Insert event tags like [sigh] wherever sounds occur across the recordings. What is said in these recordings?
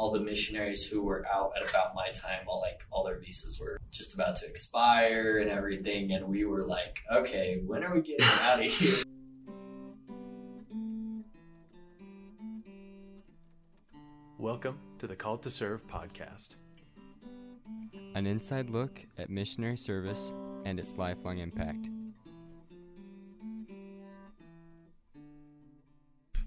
all the missionaries who were out at about my time, all like all their visas were just about to expire and everything, and we were like, okay, when are we getting [laughs] out of here? Welcome to the Call to Serve podcast. An inside look at missionary service and its lifelong impact.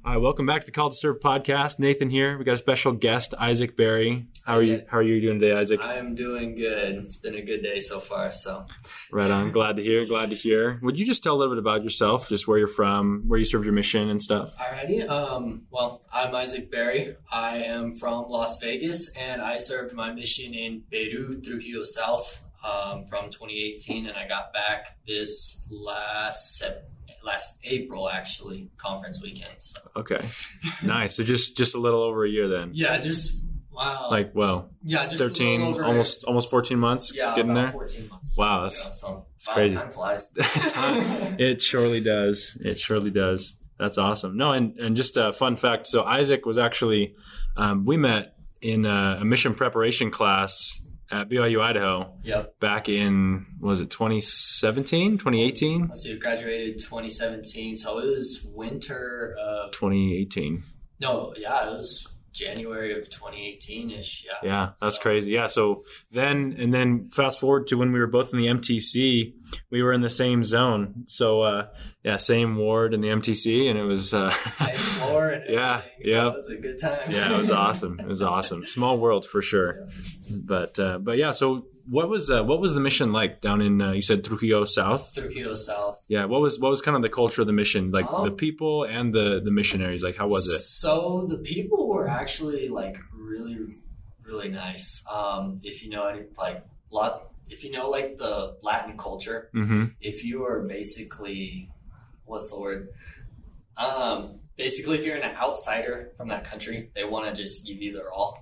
All right, welcome back to the Call to Serve podcast. Nathan here. We got a special guest, Isaac Barry. How are you? How are you doing today, Isaac? I'm doing good. It's been a good day so far. So Right on. Glad to hear. Glad to hear. Would you just tell a little bit about yourself, just where you're from, where you served your mission and stuff? Alrighty. Um, well, I'm Isaac Barry. I am from Las Vegas, and I served my mission in Peru, Trujillo South, um, from 2018, and I got back this last Sep- last April, actually, conference weekend. So Okay, nice. So just just a little over a year then. yeah, just wow. Like, well, yeah, just a 13, over- almost almost 14 months yeah, getting there. 14 months. Wow, that's- Yeah, so, that's wow, crazy. Time flies. [laughs] Time- It surely does. It surely does. That's awesome. No, and, and just a fun fact. So Isaac was actually, um, we met in a, a mission preparation class at BYU Idaho Yep. back in, was it 2017, 2018? Let's see, graduated 2017, so it was winter of 2018. no, yeah, it was January of 2018 ish. Yeah. Yeah, that's So- crazy. Yeah. So then, and then fast forward to when we were both in the MTC, we were in the same zone. So, uh, yeah, same ward in the MTC, and it was, uh, Same [laughs] floor and Yeah, so yeah. it was a good time. yeah, it was [laughs] awesome. It was awesome. Small world for sure. But, uh, but yeah. So what was, uh, what was the mission like down in, uh, you said Trujillo South? Trujillo South. Yeah. What was, what was kind of the culture of the mission? Like Um, the people and the, the missionaries? Like, how was it? So the people were actually like really, really nice. Um, if you know any like lot, if you know like the Latin culture, Mm-hmm. if you are basically what's the word um basically if you're an outsider from that country they want to just give you their all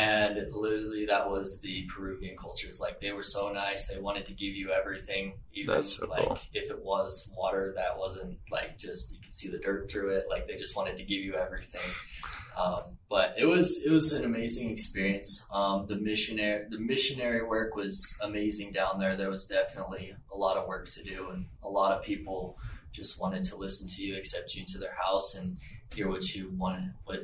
and literally that was the peruvian cultures like they were so nice they wanted to give you everything even so like cool. if it was water that wasn't like just you could see the dirt through it like they just wanted to give you everything um, but it was it was an amazing experience. Um, the missionary the missionary work was amazing down there. There was definitely a lot of work to do, and a lot of people just wanted to listen to you, accept you into their house, and hear what you wanted, what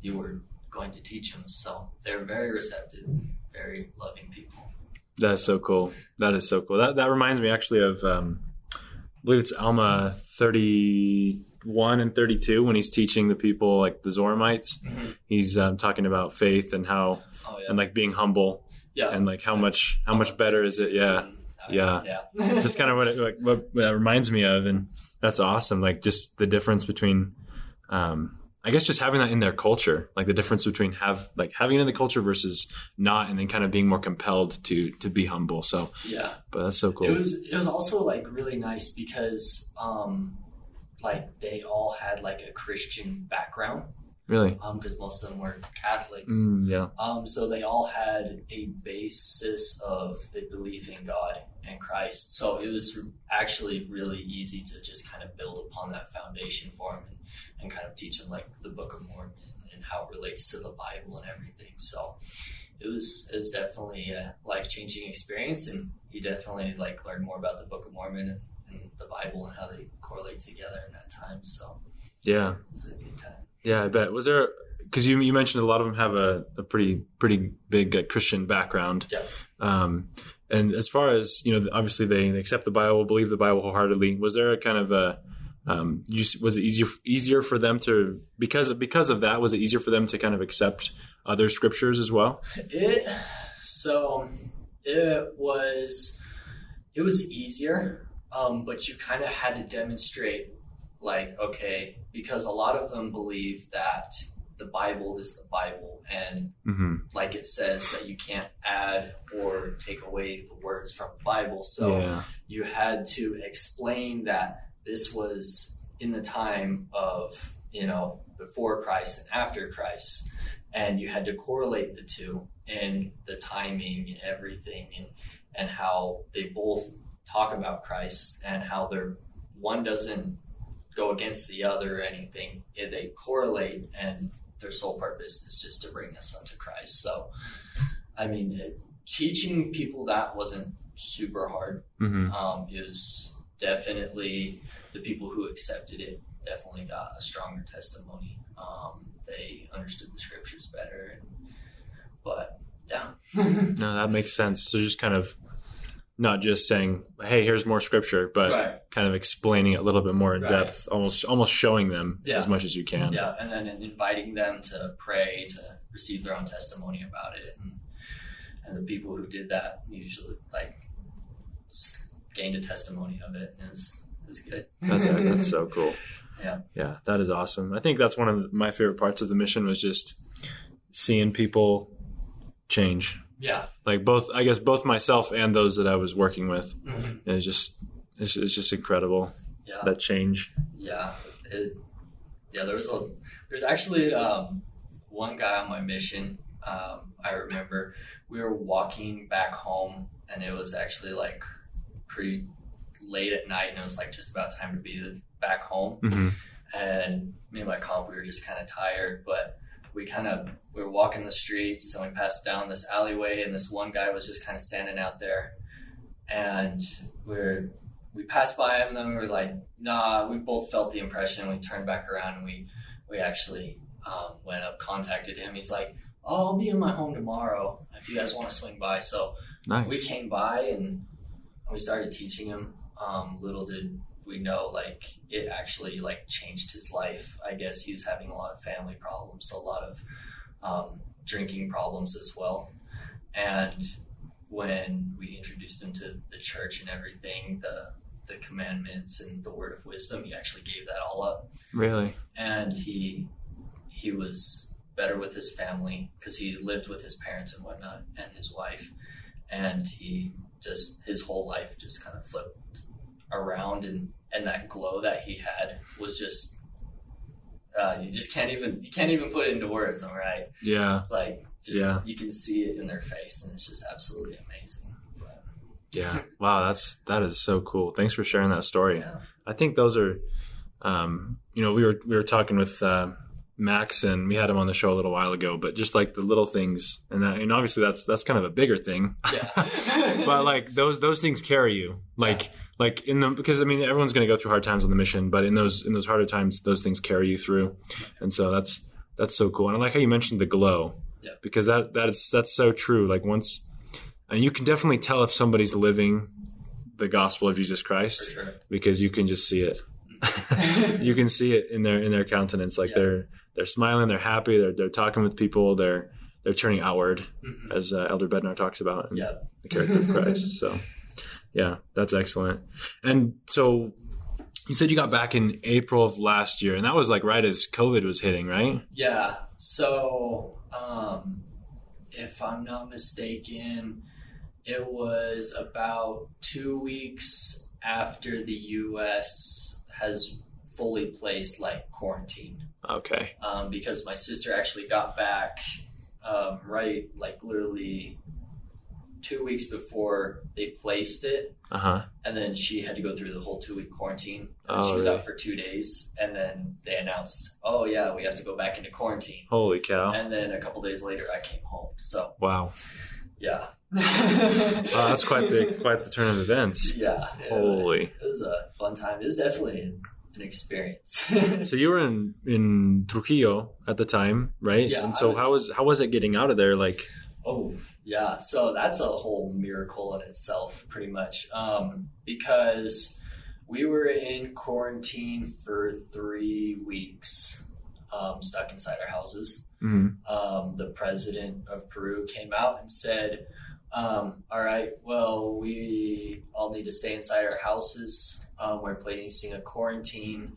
you were going to teach them. So they're very receptive, very loving people. That's so cool. That is so cool. That that reminds me actually of um, I believe it's Alma thirty one and thirty two when he's teaching the people like the Zoramites. Mhm. He's um, talking about faith and how Oh yeah, and like being humble yeah, and like how much how much better is it? Yeah, yeah. yeah. just kind of what it like, what, what that reminds me of, and that's awesome. Like just the difference between. Um, I guess just having that in their culture, like the difference between have like having it in the culture versus not, and then kind of being more compelled to to be humble. So, yeah. but that's so cool. It was it was also like really nice because um like they all had like a Christian background Really? um because most of them were Catholics. Mm, yeah. Um so they all had a basis of a belief in God and Christ. So it was actually really easy to just kind of build upon that foundation for them and, and kind of teach them like the Book of Mormon and how it relates to the Bible and everything. So it was it was definitely a life changing experience, and you definitely like learn more about the Book of Mormon and, and the Bible and how they correlate together in that time. So Yeah. it was a good time. Yeah, I bet. Was there because you you mentioned a lot of them have a, a pretty pretty big uh, Christian background. Yeah. Um, and as far as you know, obviously they, they accept the Bible, believe the Bible wholeheartedly. Was there a kind of a um, you, was it easier easier for them to because because of that? Was it easier for them to kind of accept other scriptures as well? It so it was it was easier, um, but you kind of had to demonstrate like okay because a lot of them believe that the Bible is the Bible and Mm-hmm. like it says that you can't add or take away the words from the Bible. So yeah. you had to explain that this was in the time of, you know, before Christ and after Christ. And you had to correlate the two and the timing and everything and, and how they both talk about Christ and how they're one doesn't go against the other or anything. They correlate and their sole purpose is just to bring us unto Christ. So, I mean, it, teaching people that wasn't super hard. hmm Um, it was definitely the people who accepted it definitely got a stronger testimony. Um, they understood the scriptures better, and, but yeah, [laughs] No, that makes sense. So just kind of not just saying, "Hey, here's more scripture," but right, kind of explaining it a little bit more in Right. depth, almost almost showing them Yeah. as much as you can. yeah, and then inviting them to pray to receive their own testimony about it, and, and the people who did that usually like gained a testimony of it. It was, it good. That's uh, that's so [laughs] cool. Yeah. yeah, that is awesome. I think that's one of my favorite parts of the mission was just seeing people change. Yeah. Like both, I guess both myself and those that I was working with. Mhm. It's just it's, it's just incredible Yeah. that change. Yeah, it, yeah. There was a there's actually um, one guy on my mission. Um, I remember we were walking back home, and it was actually like pretty late at night, and it was like just about time to be back home. hmm And me and my comp, we were just kind of tired, but we kind of we were walking the streets, and we passed down this alleyway, and this one guy was just kind of standing out there, and we're we passed by him, and then we were like, nah. We both felt the impression. We turned back around, and we we actually um, went up, contacted him. He's like, oh, I'll be in my home tomorrow if you guys want to swing by. So Nice. we came by and we started teaching him. Um, little did we know, like it actually like changed his life. I guess he was having a lot of family problems, a lot of um, drinking problems as well. And when we introduced him to the church and everything, the the commandments and the word of wisdom, he actually gave that all up really. and he he was better with his family because he lived with his parents and whatnot and his wife and he just his whole life just kind of flipped around and and that glow that he had was just uh, you just can't even you can't even put it into words all right Yeah. like just Yeah. you can see it in their face and it's just absolutely amazing but, Yeah. Wow. That's that is so cool. Thanks for sharing that story. yeah I think those are, um, you know, we were we were talking with uh, Max and we had him on the show a little while ago, but just like the little things, and that, and obviously that's that's kind of a bigger thing. yeah [laughs] but like those those things carry you, like like in the because I mean everyone's going to go through hard times on the mission, but in those in those harder times, those things carry you through, and so that's that's so cool. And I like how you mentioned the glow, Yeah. because that that is that's so true. Like once, and you can definitely tell if somebody's living the gospel of Jesus Christ sure because you can just see it. [laughs] you can see it in their in their countenance. Like Yeah. they're they're smiling, they're happy, they're they're talking with people, they're they're turning outward, Mhm. as uh, Elder Bednar talks about in yeah the character of Christ. So, yeah, that's excellent. And so, you said you got back in April of last year, and that was like right as COVID was hitting, right? Yeah. So, um, if I'm not mistaken, it was about two weeks after the U.S. has fully placed like quarantine, Okay. um, because my sister actually got back um, right, like literally two weeks before they placed it. Uh huh. And then she had to go through the whole two week quarantine. Oh, she was really? out for two days. And then they announced, oh, yeah, we have to go back into quarantine. Holy cow! And then a couple days later, I came home. So, Wow. yeah. [laughs] Wow, that's quite the [laughs] quite the turn of events. Yeah. yeah. Holy. It was a fun time. It was definitely an experience. [laughs] So you were in in Trujillo at the time, right? Yeah, And so was- how was how was it getting out of there? Like, Oh, yeah. So that's a whole miracle in itself, pretty much. Um, because we were in quarantine for three weeks, um, stuck inside our houses. mm, Um, the president of Peru came out and said, um, All right, well, we all need to stay inside our houses. Um, we're placing a quarantine,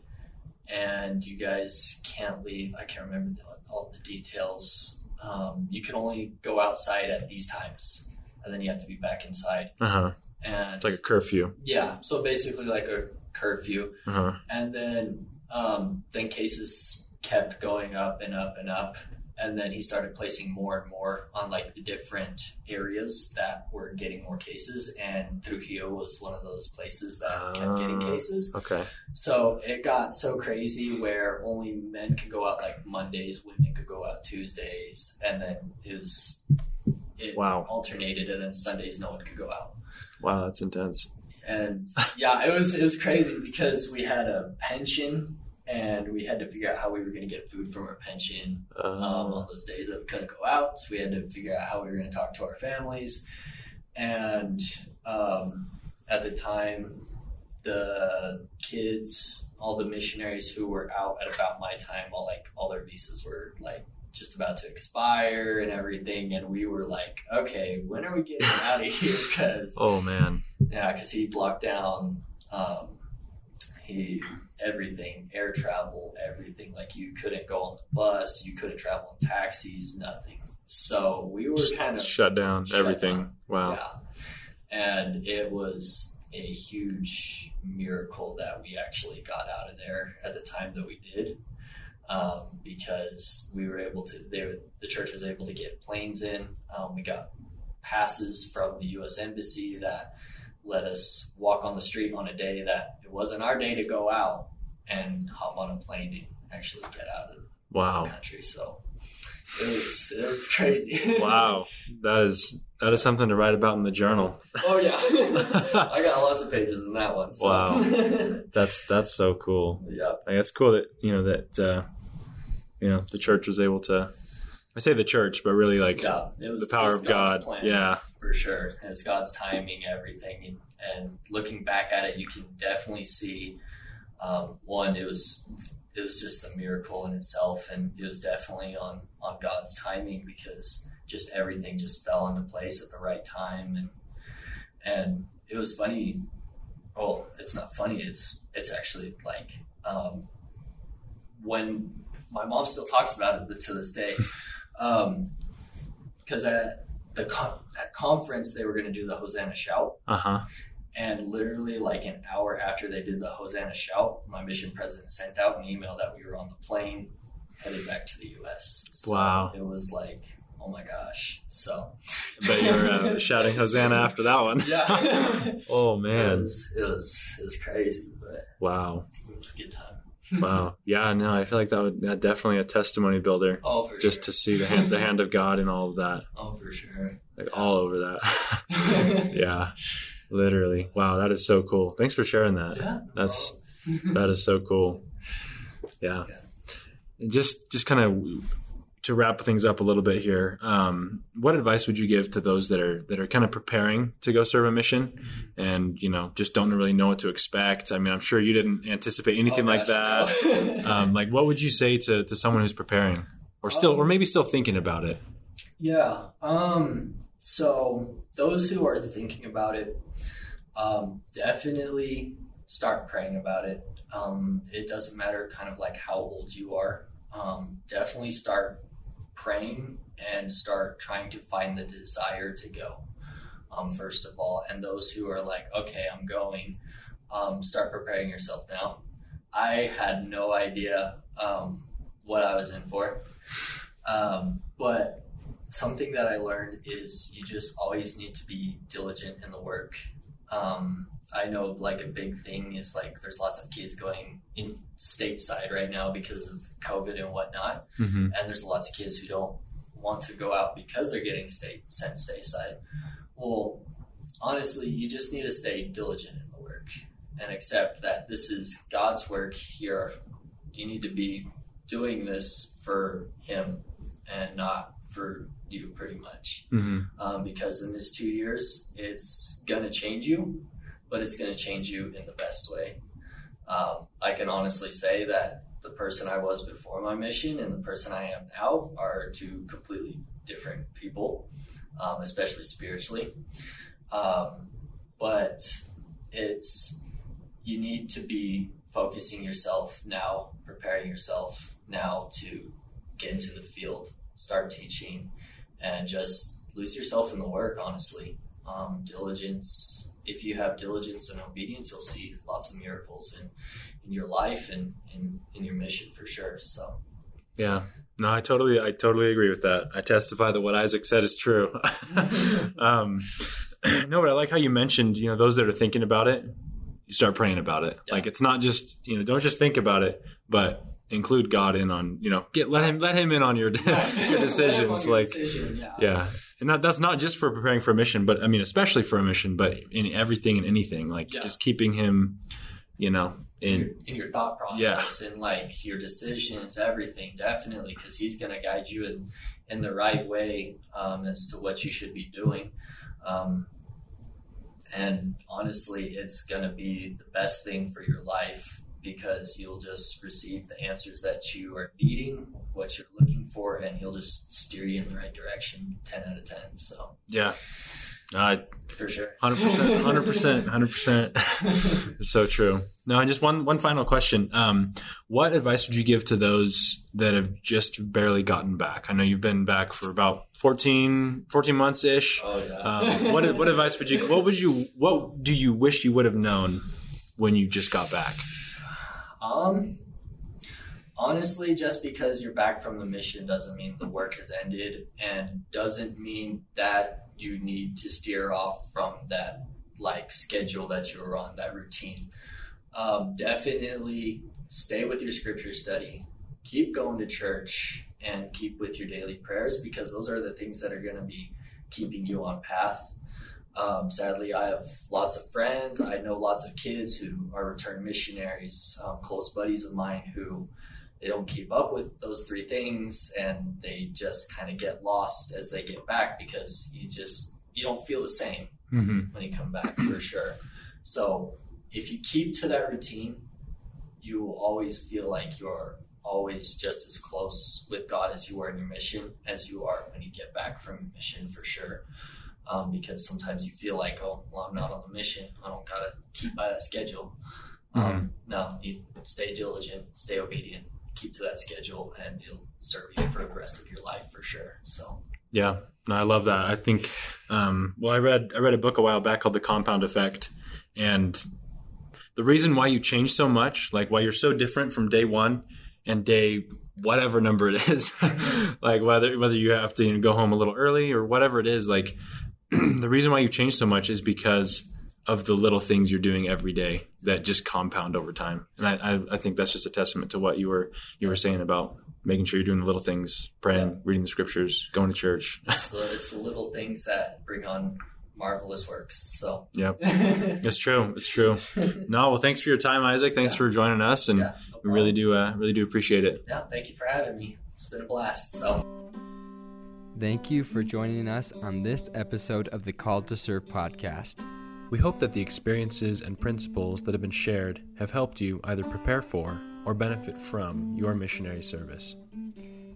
and you guys can't leave. I can't remember the, all the details. Um, you can only go outside at these times, and then you have to be back inside. uh huh. And It's like a curfew. yeah, so basically like a curfew. Uh huh. And then um, then cases kept going up and up and up, and then he started placing more and more on like the different areas that were getting more cases, and Trujillo was one of those places that kept getting Ah. cases. Okay. So it got so crazy where only men could go out like Mondays, women could go out Tuesdays, and then it was it Wow. alternated, and then Sundays no one could go out. Wow, that's intense. And yeah, it was it was crazy because we had a pension and we had to figure out how we were going to get food from our pension um, Uh, on those days that we couldn't go out. So we had to figure out how we were going to talk to our families. And um, at the time, the kids, all the missionaries who were out at about my time, all like all their visas were like just about to expire and everything. And we were like, okay, when are we getting out of here? [laughs] Because oh man. yeah, because he blocked down um, he everything, air travel, everything. Like you couldn't go on the bus, you couldn't travel in taxis, nothing. So we were kind of Shut down Shut everything. down. Wow. yeah, and it was a huge miracle that we actually got out of there at the time that we did. Um, because we were able to, they were, the church was able to get planes in. Um, we got passes from the U.S. Embassy that let us walk on the street on a day that it wasn't our day to go out and hop on a plane and actually get out of the country. So it was it was crazy. [laughs] Wow. That is that is something to write about in the journal. oh yeah, [laughs] I got lots of pages in that one. So. Wow. [laughs] That's that's so cool. yeah. Like, it's cool that you know that uh, you know the church was able to. I say the church, but really like Yeah, it was the power of God's God. plan, Yeah. for sure. And it's God's timing, everything, and, and looking back at it, you can definitely see. Um, one, it was it was just a miracle in itself, and it was definitely on on God's timing because just everything just fell into place at the right time, and and it was funny. Well, it's not funny. It's it's actually like um, when my mom still talks about it to this day. Um, because at the con- at conference they were going to do the Hosanna shout, Uh huh. and literally like an hour after they did the Hosanna shout, my mission president sent out an email that we were on the plane headed back to the U.S. So Wow. It was like, oh my gosh. So, But you were uh, [laughs] shouting Hosanna after that one. yeah, [laughs] Oh it man. was it was it was crazy, but Wow. it was a good time. Wow. Yeah. No, I feel like that would that definitely a testimony builder. Oh, for Just sure. to see the hand the hand of God in all of that, [laughs] oh, for sure. like all over that. [laughs] yeah. Literally. Wow. That is so cool. Thanks for sharing that. yeah, no That's- [laughs] that is so cool. Yeah. And just just kind of to wrap things up a little bit here. Um, what advice would you give to those that are that are kind of preparing to go serve a mission and you know just don't really know what to expect? I mean, I'm sure you didn't anticipate anything Oh, like that. no. Um, like, what would you say to to someone who's preparing or still or Um, maybe still thinking about it? Yeah. Um, so those who are thinking about it, um, definitely start praying about it. Um, it doesn't matter kind of like how old you are. Um, definitely start praying and start trying to find the desire to go. Um, first of all, and those who are like, okay, I'm going, um, start preparing yourself now. I had no idea um, what I was in for, um, but something that I learned is you just always need to be diligent in the work. Um, I know like a big thing is like there's lots of kids going in stateside right now because of COVID and whatnot, Mm-hmm. and there's lots of kids who don't want to go out because they're getting state sent stateside. Well, honestly, you just need to stay diligent in the work and accept that this is God's work here. You need to be doing this for Him and not for you, pretty much. Mm-hmm. Um, because in this two years, it's gonna change you, but it's gonna change you in the best way. Um, I can honestly say that the person I was before my mission and the person I am now are two completely different people, um, especially spiritually. Um, but it's you need to be focusing yourself now, preparing yourself now to get into the field, start teaching, and just lose yourself in the work. Honestly, um, diligence. If you have diligence and obedience, you'll see lots of miracles in in your life and in in your mission for sure. So Yeah. No, I totally, I totally agree with that. I testify that what Isaac said is true. [laughs] um, [clears throat] no, but I like how you mentioned, you know, those that are thinking about it, you start praying about it. Yeah. Like it's not just, you know, don't just think about it, but include God in on, you know, get let him let him in on your [laughs] your decisions. Your like, decision, yeah. yeah, and that that's not just for preparing for a mission, but I mean, especially for a mission, but in everything and anything, like Yeah. just keeping him, you know, in your, in in your thought process and like your decisions, everything, definitely, because he's going to guide you in, in the right way um, as to what you should be doing. Um, and honestly, it's going to be the best thing for your life because you'll just receive the answers that you are needing, what you're looking for, and he'll just steer you in the right direction 10 out of 10. So, yeah. Uh, for sure. Hundred percent, hundred percent, hundred percent. It's so true. No, and just one one final question. Um, what advice would you give to those that have just barely gotten back? I know you've been back for about 14, 14 months ish. Oh, yeah. Um, what what advice would you? What would you? What do you wish you would have known when you just got back? Um, honestly, just because you're back from the mission doesn't mean the work has ended, and doesn't mean that you need to steer off from that like schedule that you were on, that routine. Um, definitely stay with your scripture study, keep going to church, and keep with your daily prayers because those are the things that are going to be keeping you on path. Um, sadly, I have lots of friends. I know lots of kids who are returned missionaries, um, close buddies of mine who they don't keep up with those three things and they just kind of get lost as they get back because you just you don't feel the same Mm-hmm. when you come back for sure. So if you keep to that routine, you will always feel like you're always just as close with God as you were in your mission as you are when you get back from mission for sure. Um, because sometimes you feel like, oh, well, I'm not on the mission. I don't gotta keep by that schedule. Um, no, you stay diligent, stay obedient, keep to that schedule, and it'll serve you for the rest of your life for sure. So Yeah, no, I love that. I think, um, well, I read I read a book a while back called The Compound Effect, and the reason why you change so much, like why you're so different from day one and day whatever number it is, [laughs] like whether whether you have to you know, go home a little early or whatever it is, like [clears throat] the reason why you change so much is because of the little things you're doing every day that just compound over time. And I, I, I think that's just a testament to what you were you were saying about making sure you're doing the little things, praying, reading the scriptures, going to church. [laughs] it's the, it's the little things that bring on marvelous works. So yeah, [laughs] It's true. It's true. No, well, thanks for your time, Isaac. Thanks Yeah. for joining us, and yeah, no we really do, uh, really do appreciate it. Yeah, thank you for having me. It's been a blast. So. Thank you for joining us on this episode of the Call to Serve podcast. We hope that the experiences and principles that have been shared have helped you either prepare for or benefit from your missionary service.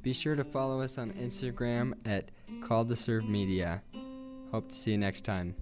Be sure to follow us on Instagram at Call to Serve Media. Hope to see you next time.